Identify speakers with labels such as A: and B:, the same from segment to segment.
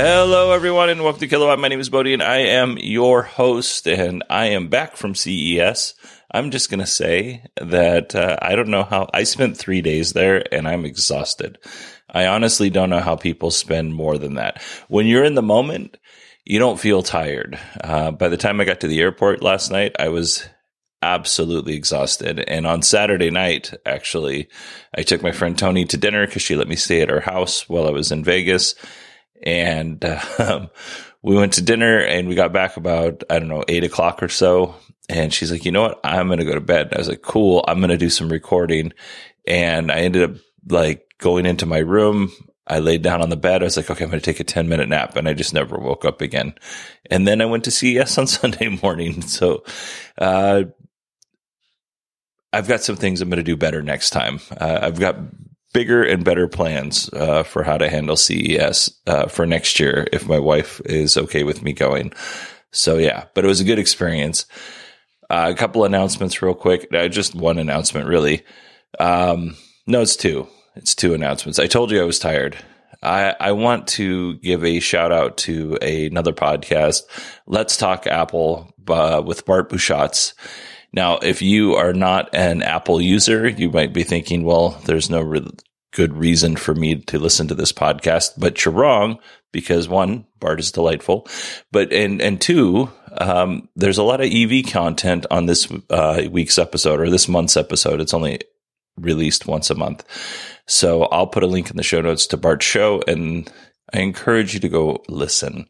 A: Hello, everyone, and welcome to Kilowatt. My name is Bodie, and I am your host, and I am back from CES. I'm just going to say that uh, I don't know how I spent three days there, and I'm exhausted. I honestly don't know how people spend more than that. When you're in the moment, you don't feel tired. Uh, by the time I got to the airport last night, I was absolutely exhausted. And on Saturday night, actually, I took my friend Tony to dinner because she let me stay at her house while I was in Vegas and um, we went to dinner and we got back about I don't know eight o'clock or so. And she's like, you know what? I'm gonna go to bed. I was like, cool. I'm gonna do some recording. And I ended up like going into my room. I laid down on the bed. I was like, okay, I'm to take a 10 minute nap. And I just never woke up again. And then I went to CES on Sunday morning. So, uh, I've got some things I'm going to do better next time. Uh, I've got bigger and better plans uh, for how to handle CES uh, for next year if my wife is okay with me going. So yeah, but it was a good experience. Uh, a couple announcements, real quick. Uh, just one announcement, really. Um, no, it's two. It's two announcements. I told you I was tired. I, I want to give a shout out to a, another podcast, Let's Talk Apple uh, with Bart Busschots. Now, if you are not an Apple user, you might be thinking, well, there's no re- good reason for me to listen to this podcast, but you're wrong because one, Bart is delightful, but and and two, um, there's a lot of EV content on this uh, week's episode or this month's episode. It's only released once a month, so I'll put a link in the show notes to Bart's show, and I encourage you to go listen.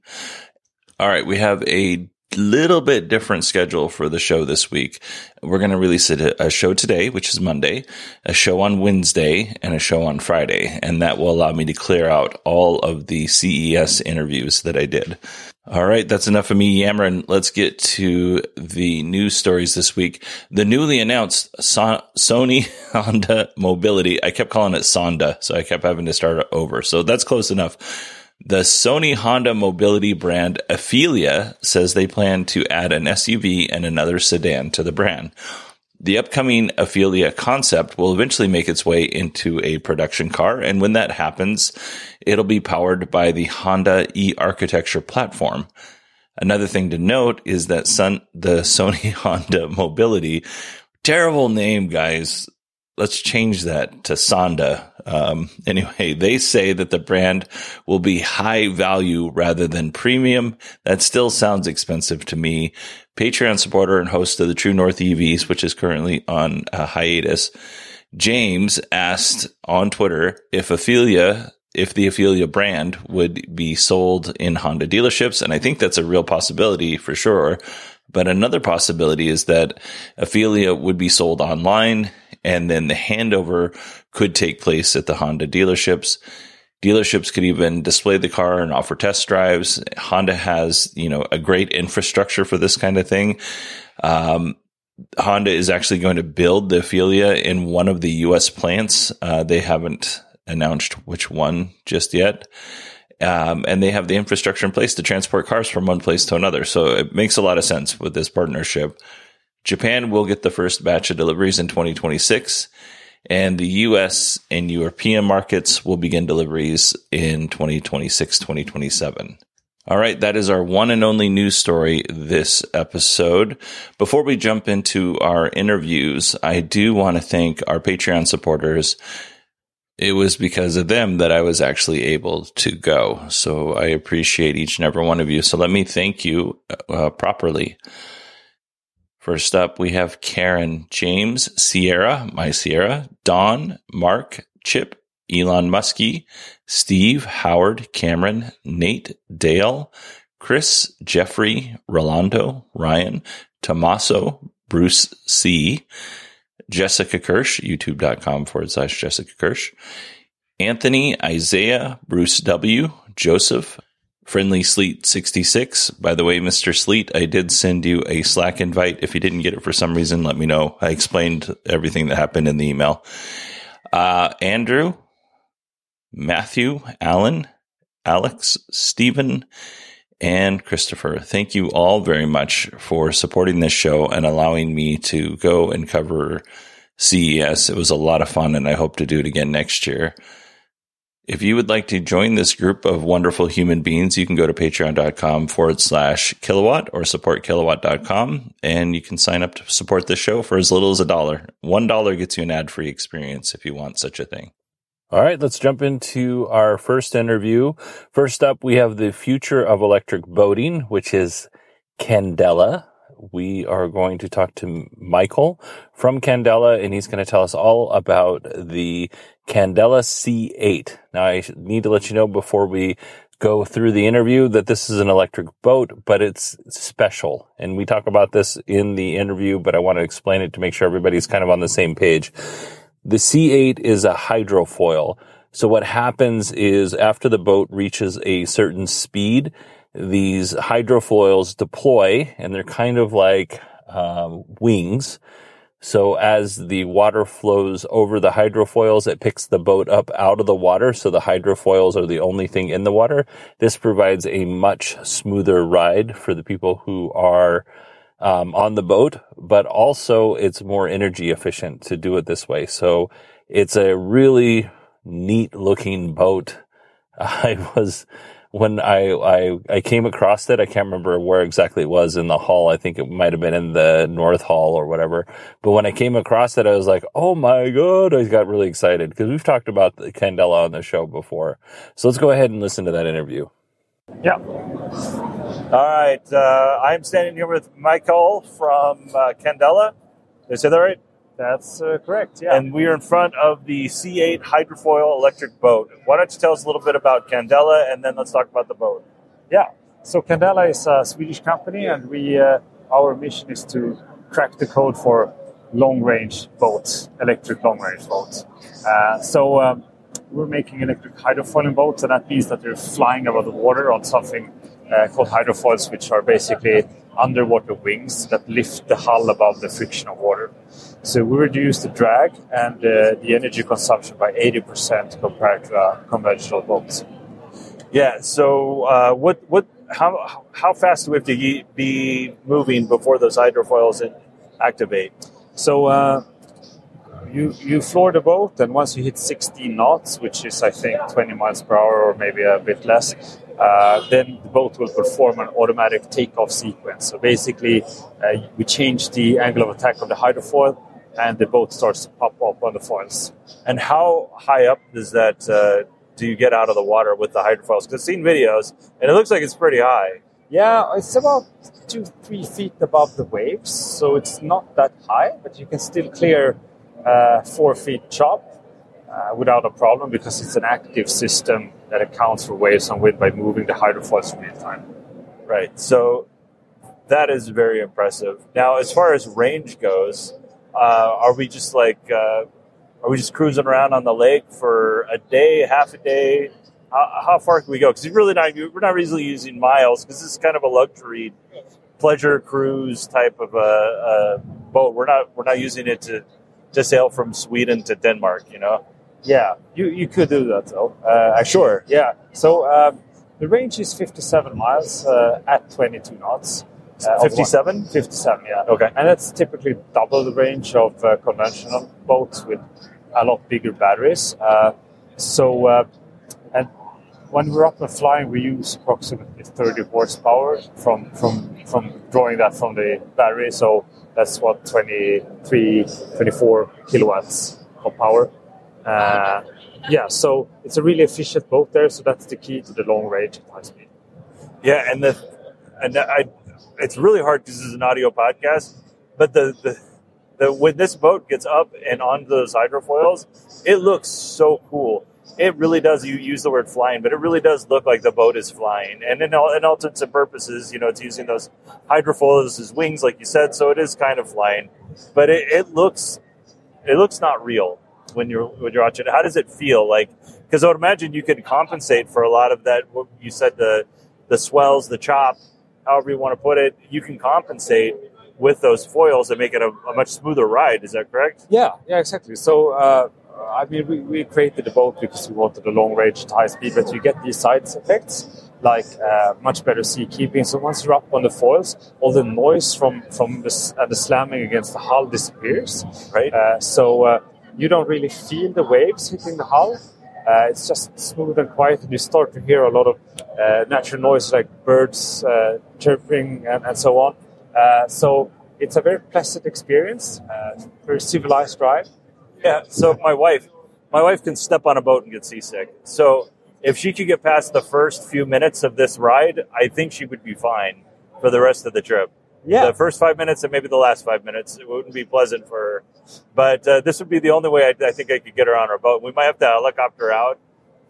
A: All right, we have a little bit different schedule for the show this week. We're going to release a, a, show today, which is Monday, a show on Wednesday, and a show on Friday. And that will allow me to clear out all of the CES interviews that I did. All right, that's enough of me yammering. Let's get to the news stories this week. The newly announced so- Sony Honda Mobility. I kept calling it Sonda, so I kept having to start over. So that's close enough. The Sony Honda mobility brand Afeela says they plan to add an SUV and another sedan to the brand. The upcoming Afeela concept will eventually make its way into a production car, and when that happens, it'll be powered by the Honda e architecture platform. Another thing to note is that Sun, the Sony Honda Mobility, terrible name, guys let's change that to Sonda. Um, anyway, they say that the brand will be high value rather than premium. That still sounds expensive to me. Patreon supporter and host of the True North EVs, which is currently on a hiatus, James asked on Twitter if Afeela if the Afeela brand would be sold in Honda dealerships. And I think that's a real possibility for sure. But another possibility is that Afeela would be sold online and then the handover could take place at the Honda dealerships. Dealerships could even display the car and offer test drives. Honda has, you know, a great infrastructure for this kind of thing. Um, Honda is actually going to build the Afeela in one of the U.S. plants. Uh, they haven't announced which one just yet. Um, and they have the infrastructure in place to transport cars from one place to another. So it makes a lot of sense with this partnership. Japan will get the first batch of deliveries in 2026, and the US and European markets will begin deliveries in 2026 2027. All right, that is our one and only news story this episode. Before we jump into our interviews, I do want to thank our Patreon supporters. It was because of them that I was actually able to go. So I appreciate each and every one of you. So let me thank you uh, properly. First up, we have Karen, James, Sierra, my Sierra, Don, Mark, Chip, Elon Muskie, Steve, Howard, Cameron, Nate, Dale, Chris, Jeffrey, Rolando, Ryan, Tommaso, Bruce C, Jessica Kirsch, youtube.com forward slash Jessica Kirsch, Anthony, Isaiah, Bruce W, Joseph, Friendly Sleet 66. By the way, Mr. Sleet, I did send you a Slack invite. If you didn't get it for some reason, let me know. I explained everything that happened in the email. Uh, Andrew, Matthew, Alan, Alex, Stephen, and Christopher. Thank you all very much for supporting this show and allowing me to go and cover CES. It was a lot of fun, and I hope to do it again next year. If you would like to join this group of wonderful human beings, you can go to patreon.com forward slash kilowatt or supportkilowatt.com and you can sign up to support this show for as little as a dollar. One dollar gets you an ad free experience if you want such a thing. All right, let's jump into our first interview. First up, we have the future of electric boating, which is Candela. We are going to talk to Michael from Candela, and he's going to tell us all about the Candela C8. Now, I need to let you know before we go through the interview that this is an electric boat, but it's special. And we talk about this in the interview, but I want to explain it to make sure everybody's kind of on the same page. The C8 is a hydrofoil. So what happens is after the boat reaches a certain speed, these hydrofoils deploy and they're kind of like um, wings. So as the water flows over the hydrofoils, it picks the boat up out of the water. So the hydrofoils are the only thing in the water. This provides a much smoother ride for the people who are um, on the boat, but also it's more energy efficient to do it this way. So it's a really neat looking boat. I was, when I, I, I came across it, I can't remember where exactly it was in the hall. I think it might have been in the North Hall or whatever. But when I came across it, I was like, Oh my God. I got really excited because we've talked about Candela on the show before. So let's go ahead and listen to that interview.
B: Yeah. All right. Uh, I'm standing here with Michael from uh, Candela. Did I say that right?
C: That's uh, correct, yeah.
B: And we are in front of the C8 hydrofoil electric boat. Why don't you tell us a little bit about Candela and then let's talk about the boat?
C: Yeah. So Candela is a Swedish company and we uh, our mission is to crack the code for long range boats, electric long range boats. Uh, so um, we're making electric hydrofoiling boats, and that means that they're flying above the water on something uh, called hydrofoils, which are basically underwater wings that lift the hull above the friction of water. So we reduce the drag and uh, the energy consumption by 80% compared to a conventional boat.
B: Yeah. So uh, what what how how fast do we have to be moving before those hydrofoils activate?
C: So uh, you you floor the boat, and once you hit 16 knots, which is I think 20 miles per hour or maybe a bit less, uh, then the boat will perform an automatic takeoff sequence. So basically, uh, we change the angle of attack of the hydrofoil, and the boat starts to pop up on the foils.
B: And how high up does that uh, do you get out of the water with the hydrofoils? Because I've seen videos, and it looks like it's pretty high.
C: Yeah, it's about two, three feet above the waves, so it's not that high, but you can still clear uh, four feet chop uh, without a problem because it's an active system that accounts for waves and wind by moving the hydrofoils real time.
B: Right. So that is very impressive. Now, as far as range goes, uh, are we just like uh, are we just cruising around on the lake for a day, half a day? How, how far can we go? Because we're really not we're not easily using miles because this is kind of a luxury pleasure cruise type of a, a boat. We're not we're not using it to to sail from Sweden to Denmark, you know?
C: Yeah, you, you could do that though. Uh,
B: sure.
C: Yeah. So um, the range is 57 miles uh, at 22 knots. Uh,
B: 57?
C: 57, yeah.
B: Okay.
C: And that's typically double the range of uh, conventional boats with a lot bigger batteries. Uh, so, uh, and when we're up and flying, we use approximately 30 horsepower from from from drawing that from the battery. So that's what 23, 24 kilowatts of power. Uh, yeah, so it's a really efficient boat there. So that's the key to the long range at high speed.
B: Yeah, and the and the, I, it's really hard because this is an audio podcast. But the, the the when this boat gets up and onto those hydrofoils, it looks so cool. It really does. You use the word flying, but it really does look like the boat is flying. And in all, in all intents and purposes, you know, it's using those hydrofoils as wings, like you said. So it is kind of flying, but it, it looks it looks not real when you're when you're watching it. How does it feel like? Because I would imagine you could compensate for a lot of that. What you said the the swells, the chop, however you want to put it, you can compensate with those foils and make it a, a much smoother ride. Is that correct?
C: Yeah, yeah, exactly. So, uh, I mean, we, we created the boat because we wanted a long range at high speed, but you get these side effects like uh, much better sea keeping. So once you're up on the foils, all the noise from from the, uh, the slamming against the hull disappears.
B: Right.
C: Uh, so uh, you don't really feel the waves hitting the hull. Uh, it's just smooth and quiet, and you start to hear a lot of uh, natural noise like birds uh, chirping and, and so on. Uh, so it's a very pleasant experience, uh, very civilized ride.
B: Yeah. So my wife, my wife can step on a boat and get seasick. So if she could get past the first few minutes of this ride, I think she would be fine for the rest of the trip.
C: Yeah.
B: The first five minutes and maybe the last five minutes, it wouldn't be pleasant for her. But uh, this would be the only way I, I think I could get her on our boat. We might have to helicopter out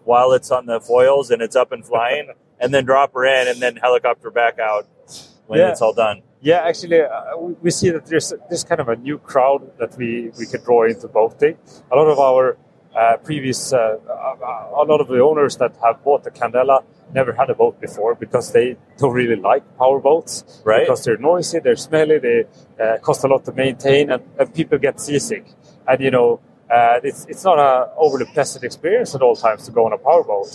B: while it's on the foils and it's up and flying, and then drop her in and then helicopter back out when
C: Yeah.
B: it's all done.
C: Yeah, actually, uh, we, we see that there's this kind of a new crowd that we, we can draw into boating. A lot of our uh, previous, uh, uh, a lot of the owners that have bought the Candela never had a boat before because they don't really like power boats.
B: Right.
C: Because they're noisy, they're smelly, they uh, cost a lot to maintain, and, and people get seasick. And, you know, uh, it's, it's not a overly pleasant experience at all times to go on a power boat.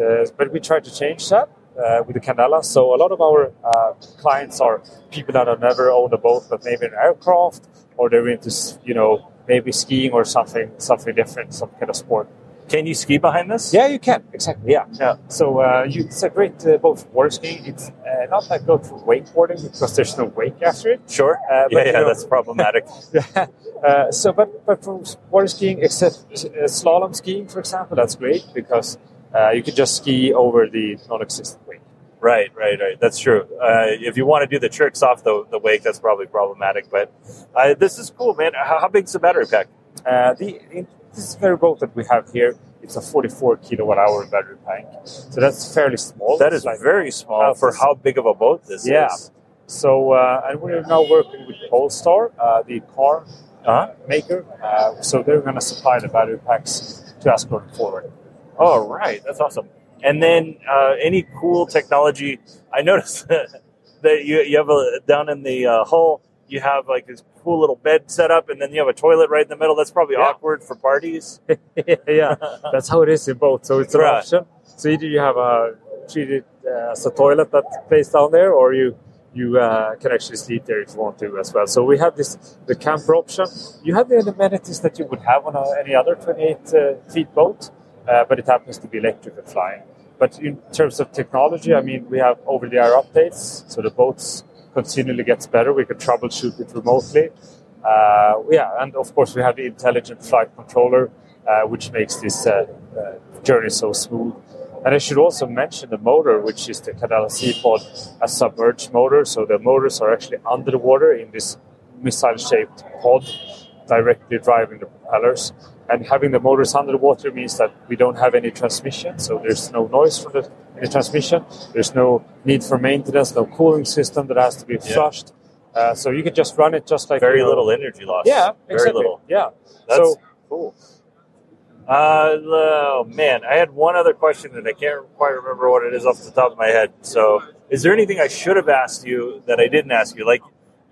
C: Uh, but we try to change that uh, with the Candela. So a lot of our uh, clients are people that have never owned a boat, but maybe an aircraft, or they're into, you know, maybe skiing or something, something different, some kind of sport.
B: Can you ski behind this?
C: Yeah, you can exactly. Yeah,
B: Yeah.
C: So uh, you, it's a great uh, boat for water skiing. It's uh, not like good for wakeboarding because there's no wake after it.
B: Sure.
C: Uh, but,
B: yeah,
C: you
B: yeah,
C: know-
B: that's problematic.
C: uh, so, but but for water skiing, except uh, slalom skiing, for example, that's great because uh, you can just ski over the non-existent wake.
B: Right, right, right. That's true. Uh, if you want to do the tricks off the, the wake, that's probably problematic. But uh, this is cool, man. How, how big's the battery pack?
C: Uh, the in, this very boat that we have here, it's a 44 kilowatt hour battery pack, so that's fairly small.
B: That is
C: like
B: very small
C: half
B: for how big of a boat this is.
C: Yeah.
B: is.
C: So, uh, and we're now working with Polestar, uh, the car
B: Uh-huh.
C: maker. Uh, so they're going to supply the battery packs to us going forward.
B: Oh, right. That's awesome. And then uh, any cool technology. I noticed that you, you have a down in the uh, hull. You have like this cool little bed set up, and then you have a toilet right in the middle. That's probably
C: Yeah.
B: awkward for parties.
C: yeah, that's how it is in both. So it's an
B: Right.
C: option. So either you have a treat it uh, as a toilet that plays down there, or you you uh, can actually sleep there if you want to as well. So we have this the camper option. You have the amenities that you would have on a, any other 28 uh, feet boat, uh, but it happens to be electric and flying. But in terms of technology, I mean, we have over-the-air updates, so the boats continually gets better. We can troubleshoot it remotely. Uh, yeah, and of course we have the intelligent flight controller, uh, which makes this uh, uh, journey so smooth. And I should also mention the motor, which is the Candela C-POD, a submerged motor. So the motors are actually under the water in this missile-shaped pod, directly driving the propellers. And having the motors under the water means that we don't have any transmission, so there's no noise from the, the transmission. There's no need for maintenance, no cooling system that has to be flushed. Uh, so you can just run it just like
B: Very
C: you know-
B: little energy loss.
C: Yeah,
B: very
C: exactly.
B: little.
C: Yeah.
B: That's
C: so
B: cool. Uh, oh man, I had one other question that I can't quite remember what it is off the top of my head. So, is there anything I should have asked you that I didn't ask you? Like,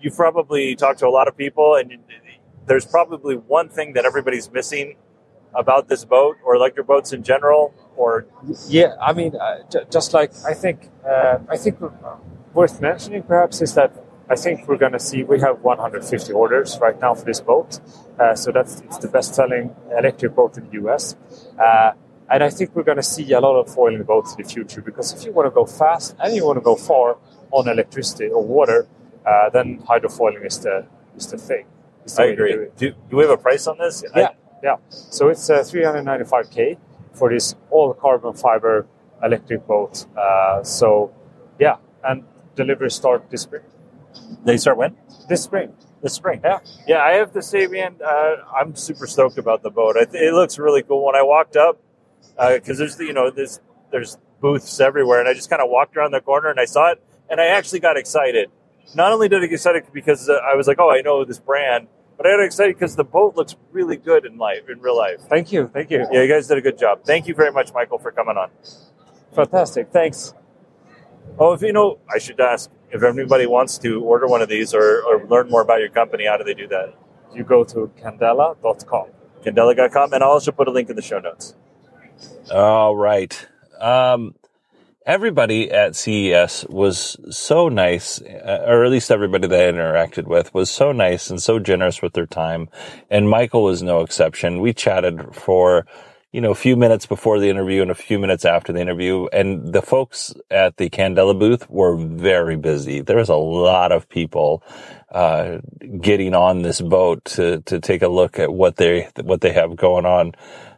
B: you've probably talked to a lot of people, and you- there's probably one thing that everybody's missing about this boat or electric boats in general. Or
C: Yeah, I mean, uh, j- just like I think, uh, I think uh, worth mentioning perhaps is that I think we're going to see. We have 150 orders right now for this boat, uh, so that's it's the best-selling electric boat in the U.S. Uh, and I think we're going to see a lot of foiling boats in the future because if you want to go fast and you want to go far on electricity or water, uh, then hydrofoiling is the is the thing.
B: I agree. Do, do, we have a price on this?
C: Yeah, I, yeah. So it's uh, 395k for this all carbon fiber electric boat. Uh, so yeah, and deliveries start this spring.
B: They start when?
C: This spring.
B: This spring.
C: Yeah.
B: Yeah, I have to say, man, uh, I'm super stoked about the boat. Th- it looks really cool. When I walked up, because uh, there's you know there's there's booths everywhere, and I just kind of walked around the corner and I saw it, and I actually got excited. Not only did I get excited because uh, I was like, oh, I know this brand, but I got excited because the boat looks really good in life, in real life.
C: Thank you, thank you.
B: Yeah, you guys did a good job. Thank you very much, Michael, for coming on.
C: Fantastic, thanks.
B: Oh, if you know, I should ask if anybody wants to order one of these or, or learn more about your company. How do they do that?
C: You go to candela.com.
B: Candela.com, and I'll also put a link in the show notes.
A: All right. Um, everybody at CES was so nice, uh, or at least everybody that I interacted with was so nice and so generous with their time. And Michael was no exception. We chatted for you know, a few minutes before the interview and a few minutes after the interview. And the folks at the Candela booth were very busy. There was a lot of people, uh, getting on this boat to, to take a look at what they, what they have going on.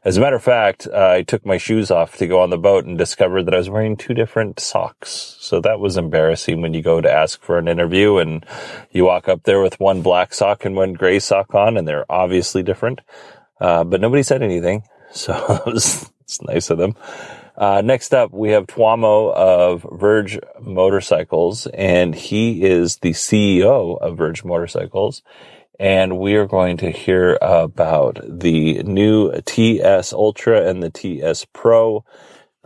A: As a matter of fact, uh, I took my shoes off to go on the boat and discovered that I was wearing two different socks. So that was embarrassing when you go to ask for an interview and you walk up there with one black sock and one gray sock on and they're obviously different. Uh, but nobody said anything. So it's, nice of them. Uh, next up, we have Tuomo of Verge Motorcycles, and he is the CEO of Verge Motorcycles. And we are going to hear about the new TS Ultra and the TS Pro.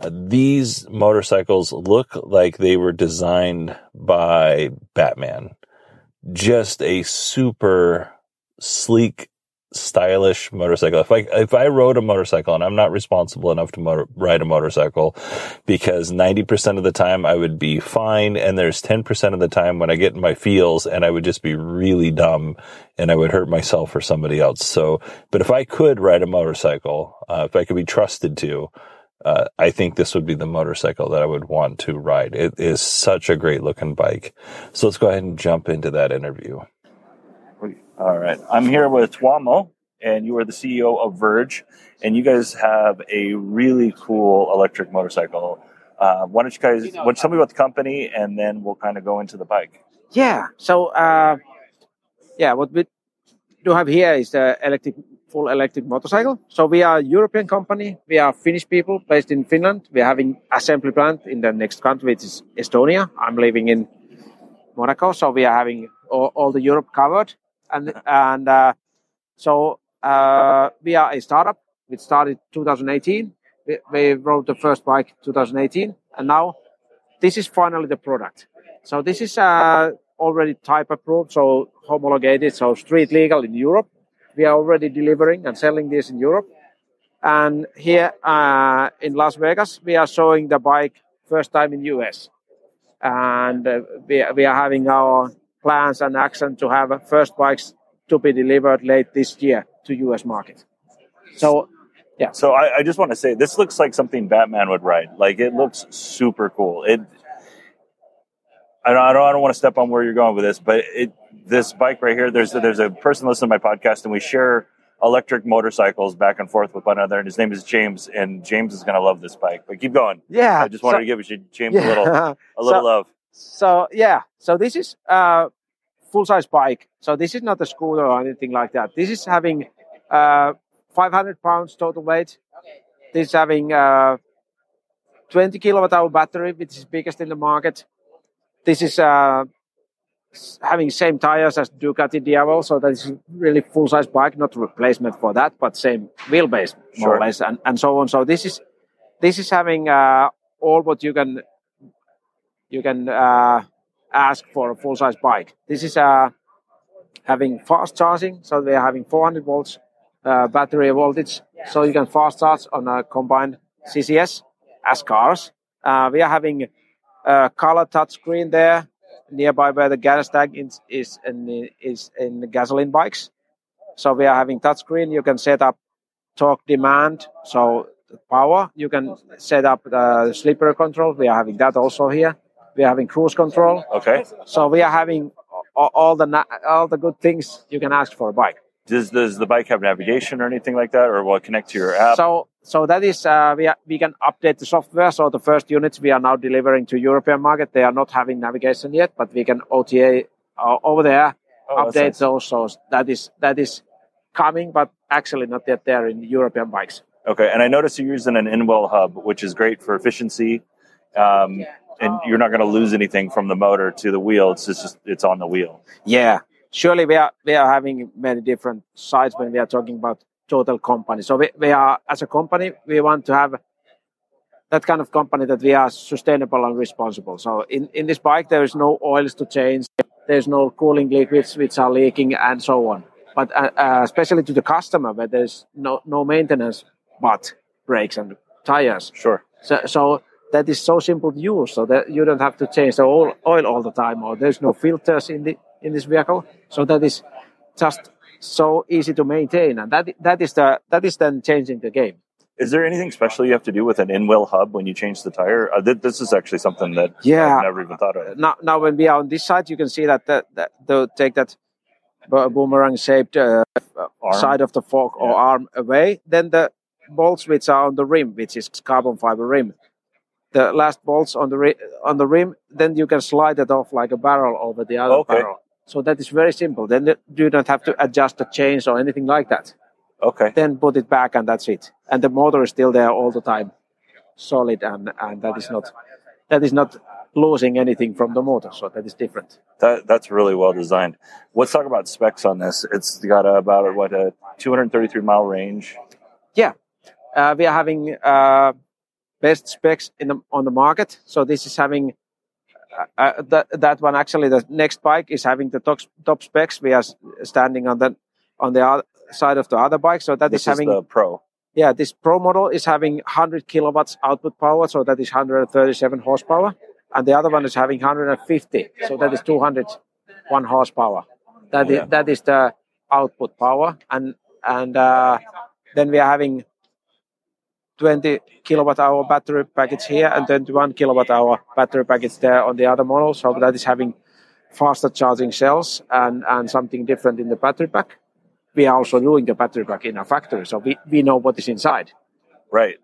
A: Uh, these motorcycles look like they were designed by Batman. Just a super sleek stylish motorcycle. If I if I rode a motorcycle and I'm not responsible enough to motor, ride a motorcycle because 90% of the time I would be fine and there's 10% of the time when I get in my feels and I would just be really dumb and I would hurt myself or somebody else. So, but if I could ride a motorcycle, uh, if I could be trusted to, uh, I think this would be the motorcycle that I would want to ride. It is such a great looking bike. So let's go ahead and jump into that interview.
B: All right. I'm here with Tuomo, and you are the CEO of Verge, and you guys have a really cool electric motorcycle. Uh, why don't you guys why don't you tell me about the company, and then we'll kind of go into the bike.
D: Yeah. So, uh, yeah, what we do have here is the electric full electric motorcycle. So we are a European company. We are Finnish people based in Finland. We are having assembly plant in the next country, which is Estonia. I'm living in Monaco, so we are having all, all the Europe covered and and uh, so uh, we are a startup. We started 2018. We, we the first bike 2018, and now this is finally the product. So this is uh, already type approved, so homologated, so street legal in Europe. We are already delivering and selling this in Europe. And here uh, in Las Vegas, we are showing the bike first time in US. And uh, we, we are having our plans and action to have first bikes to be delivered late this year to U.S. market. So, yeah.
B: So I, I just want to say this looks like something Batman would ride. Like it looks super cool. It. I don't, I don't, I don't want to step on where you're going with this, but it, this bike right here, there's a, there's a person listening to my podcast, and we share electric motorcycles back and forth with one another, and his name is James, and James is going to love this bike. But keep going.
D: Yeah,
B: I just wanted so, to give James yeah. a little a little so, love.
D: So yeah, so this is a full size bike. So this is not a scooter or anything like that. This is having uh, 500 pounds total weight. This is having a uh, 20 kilowatt hour battery, which is biggest in the market. This is uh, having same tires as Ducati Diavel, so that is really full size bike, not replacement for that, but same wheelbase more sure. or less, and, and so on. So this is this is having uh, all what you can you can uh, ask for a full size bike. This is uh, having fast charging, so we are having 400 volts uh, battery voltage, so you can fast charge on a combined CCS as cars. Uh, we are having a color touchscreen there, nearby where the gas tank is is in, is in the gasoline bikes. So we are having touchscreen. You can set up torque demand, so power. You can set up the slippery control. We are having that also here. We are having cruise control.
B: Okay.
D: So we are having all, all the na- all the good things you can ask for a bike.
B: Does does the bike have navigation or anything like that, or will it connect to your app?
D: So so that is uh, we are, we can update the software. So the first units we are now delivering to European market. They are not having navigation yet, but we can OTA uh, over there
B: Oh, that's
D: update
B: nice.
D: those. So that is that is coming, but actually not yet there in European bikes.
B: Okay, and I noticed you're using an in-wheel hub, which is great for efficiency, um, and you're not going to lose anything from the motor to the wheel. It's just it's on the wheel.
D: Yeah, surely we are we are having many different sides when we are talking about total company. So we, we are as a company we want to have that kind of company that we are sustainable and responsible. So in, in this bike there is no oils to change, there's no cooling liquids which are leaking and so on. But uh, uh, especially to the customer where there's no no maintenance but brakes and tires.
B: Sure.
D: So, so that is so simple to use, so that you don't have to change the oil, oil all the time, or there's no filters in the in this vehicle. So that is just so easy to maintain, and that that is the that is then changing the game.
B: Is there anything special you have to do with an in-wheel hub when you change the tire? Uh, th- this is actually something that
D: Yeah.
B: I've never even thought of.
D: Now, now when we are on this side, you can see that the, the, the take that boomerang shaped uh, side of the fork or arm away. Then the bolts which are on the rim, which is carbon fiber rim, the last bolts on the ri- on the rim, then you can slide it off like a barrel over the other
B: Okay.
D: barrel. So that is very simple. Then you don't have to adjust the chains or anything like that.
B: Okay.
D: Then put it back and that's it. And the motor is still there all the time, solid, and and that is not that is not losing anything from the motor. So that is different.
B: That that's really well designed. Let's talk about specs on this. It's got about a, what a 233 mile range.
D: Yeah, uh, we are having uh, best specs in the, on the market. So this is having uh, uh, that that one actually. The next bike is having the top, top specs. We are standing on the on the other side of the other bike. So that is
B: This is
D: having
B: the Pro.
D: yeah. This Pro model is having 100 kilowatts output power. So that is 137 horsepower, and the other one is having 150. So that is 201 horsepower. That is
B: Yeah.
D: that is the output power, and and uh, then we are having 20 kilowatt hour battery package here and 21 kilowatt hour battery package there on the other model. So that is having faster charging cells and, and something different in the battery pack. We are also doing the battery pack in our factory, so we, we know what is inside.
B: Right.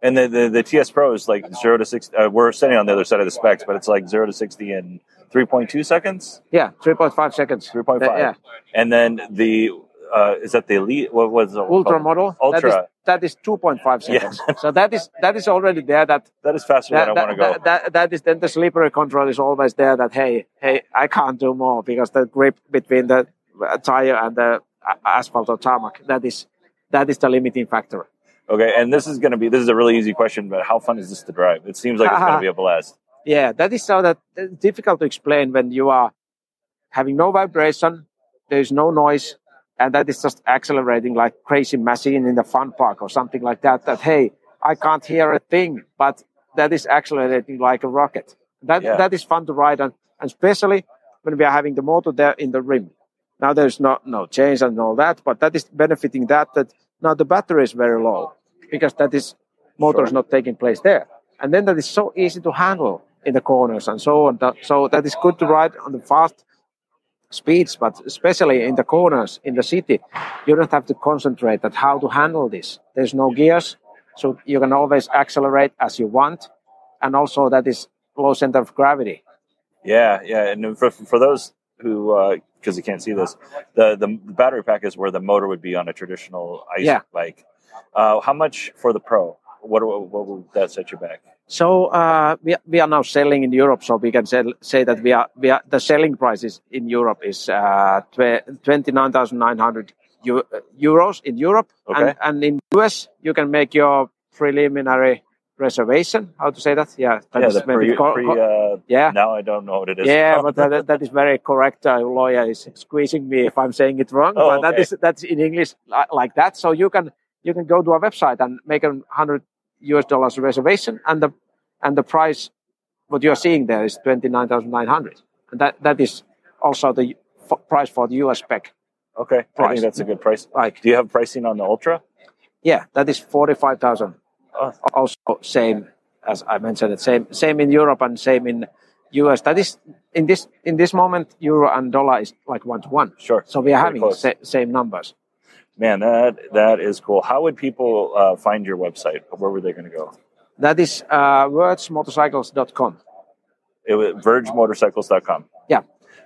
B: And the, the, the TS Pro is like zero to six. Uh, we're standing on the other side of the specs, but it's like zero to 60 in 3.2 seconds,
D: Yeah, 3.5 seconds.
B: 3.5.
D: Yeah,
B: And then the, uh, is that the Elite? What was the
D: ultra model.
B: Ultra.
D: That is, that is 2.5 seconds. Yeah. so that is that is already there. That
B: That is faster
D: that,
B: than I want to go.
D: that, that, that is then the slippery control is always there. That hey hey I can't do more because the grip between the uh, tire and the asphalt or tarmac that is that is the limiting factor.
B: Okay. And this is going to be, this is a really easy question, but how fun is this to drive? It seems like it's going to be a blast.
D: Yeah, that is so that difficult to explain when you are having no vibration, there is no noise, and that is just accelerating like crazy machine in the fun park or something like that. That hey, I can't hear a thing, but that is accelerating like a rocket. That
B: Yeah.
D: that is fun to ride, and, and especially when we are having the motor there in the rim. Now there's no no change and all that, but that is benefiting that that now the battery is very low because that is motor is
B: Sure.
D: not taking place there, and then that is so easy to handle in the corners and so on. So that is good to ride on the fast speeds, but especially in the corners in the city, you don't have to concentrate at how to handle this. There's no gears, so you can always accelerate as you want, and also that is low center of gravity.
B: Yeah, yeah, and for for those who because you can't see this, the the battery pack is where the motor would be on a traditional ice
D: Yeah.
B: bike. Uh, how much for the Pro? What what will that set you back?
D: So uh, we we are now selling in Europe, so we can sell, say that we are we are the selling prices in Europe is uh, twenty nine thousand nine hundred euros in Europe,
B: Okay.
D: and and in US you can make your preliminary reservation. How to say that? Yeah, that
B: yeah,
D: is maybe
B: pre,
D: co-
B: pre, uh,
D: yeah.
B: Now I don't know what it is.
D: Yeah, but that, that is very correct. Uh, lawyer is squeezing me if I'm saying it wrong.
B: Oh,
D: but
B: okay.
D: is that's in English li- like that. So you can you can go to our website and make a hundred US dollars reservation, and the and the price what you're seeing there is twenty nine thousand nine hundred. And that that is also the f- price for the US spec.
B: Okay, I think that's a good price.
D: Like
B: Do you have pricing on the Ultra?
D: yeah, that is forty five thousand.
B: Oh.
D: Also same as I mentioned, it same same in Europe and same in US. That is in this in this moment, euro and dollar is like one to one.
B: Sure.
D: So we are
B: Very
D: having sa- same numbers.
B: Man, that that is cool. How would people uh, find your website? Where were they going to go?
D: That is uh, wordsmotorcycles.com.
B: It was vergemotorcycles.com.
D: Yeah,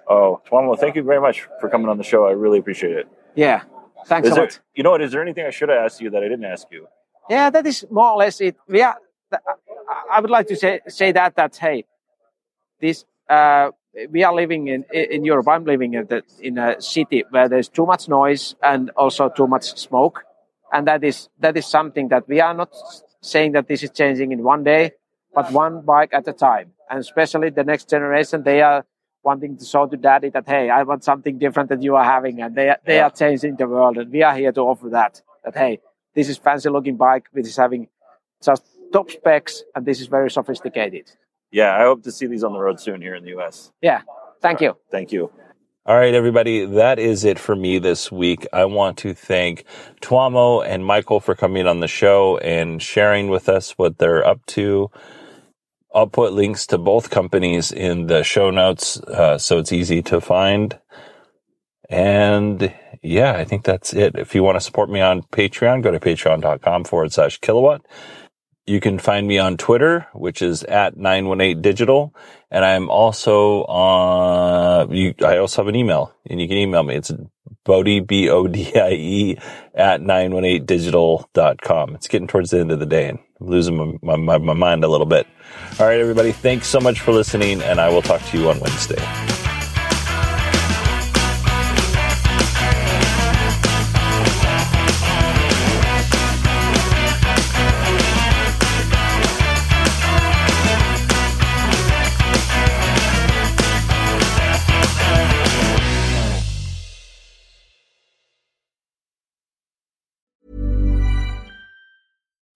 B: Oh, Tuomo, thank you very much for coming on the show. I really appreciate it.
D: yeah. Thanks
B: Is
D: a
B: there,
D: lot.
B: you know what? Is there anything I should have asked you that I didn't ask you?
D: Yeah, that is more or less it. I- I would like to say say that that hey, this uh, we are living in in Europe. I'm living in the, in a city where there's too much noise and also too much smoke, and that is that is something that we are not saying that this is changing in one day, but one bike at a time. And especially the next generation, they are wanting to show to daddy that hey, I want something different that you are having, and they are- they
B: Yeah.
D: are changing the world, and we are here to offer that. That hey, this is fancy looking bike which is having just top specs, and this is very sophisticated.
B: Yeah, I hope to see these on the road soon here in the U.S.
D: Yeah, thank you.
B: Thank you.
A: All right, everybody, that is it for me this week. I want to thank Tuomo and Michael for coming on the show and sharing with us what they're up to. I'll put links to both companies in the show notes uh, so it's easy to find. And yeah, I think that's it. If you want to support me on Patreon, go to patreon.com forward slash kilowatt. You can find me on Twitter, which is at 918digital. And I'm also on, you, I also have an email and you can email me. It's Bodie, B-O-D-I-E at 918digital.com. It's getting towards the end of the day and I'm losing my, my, my mind a little bit. All right, everybody. Thanks so much for listening and I will talk to you on Wednesday.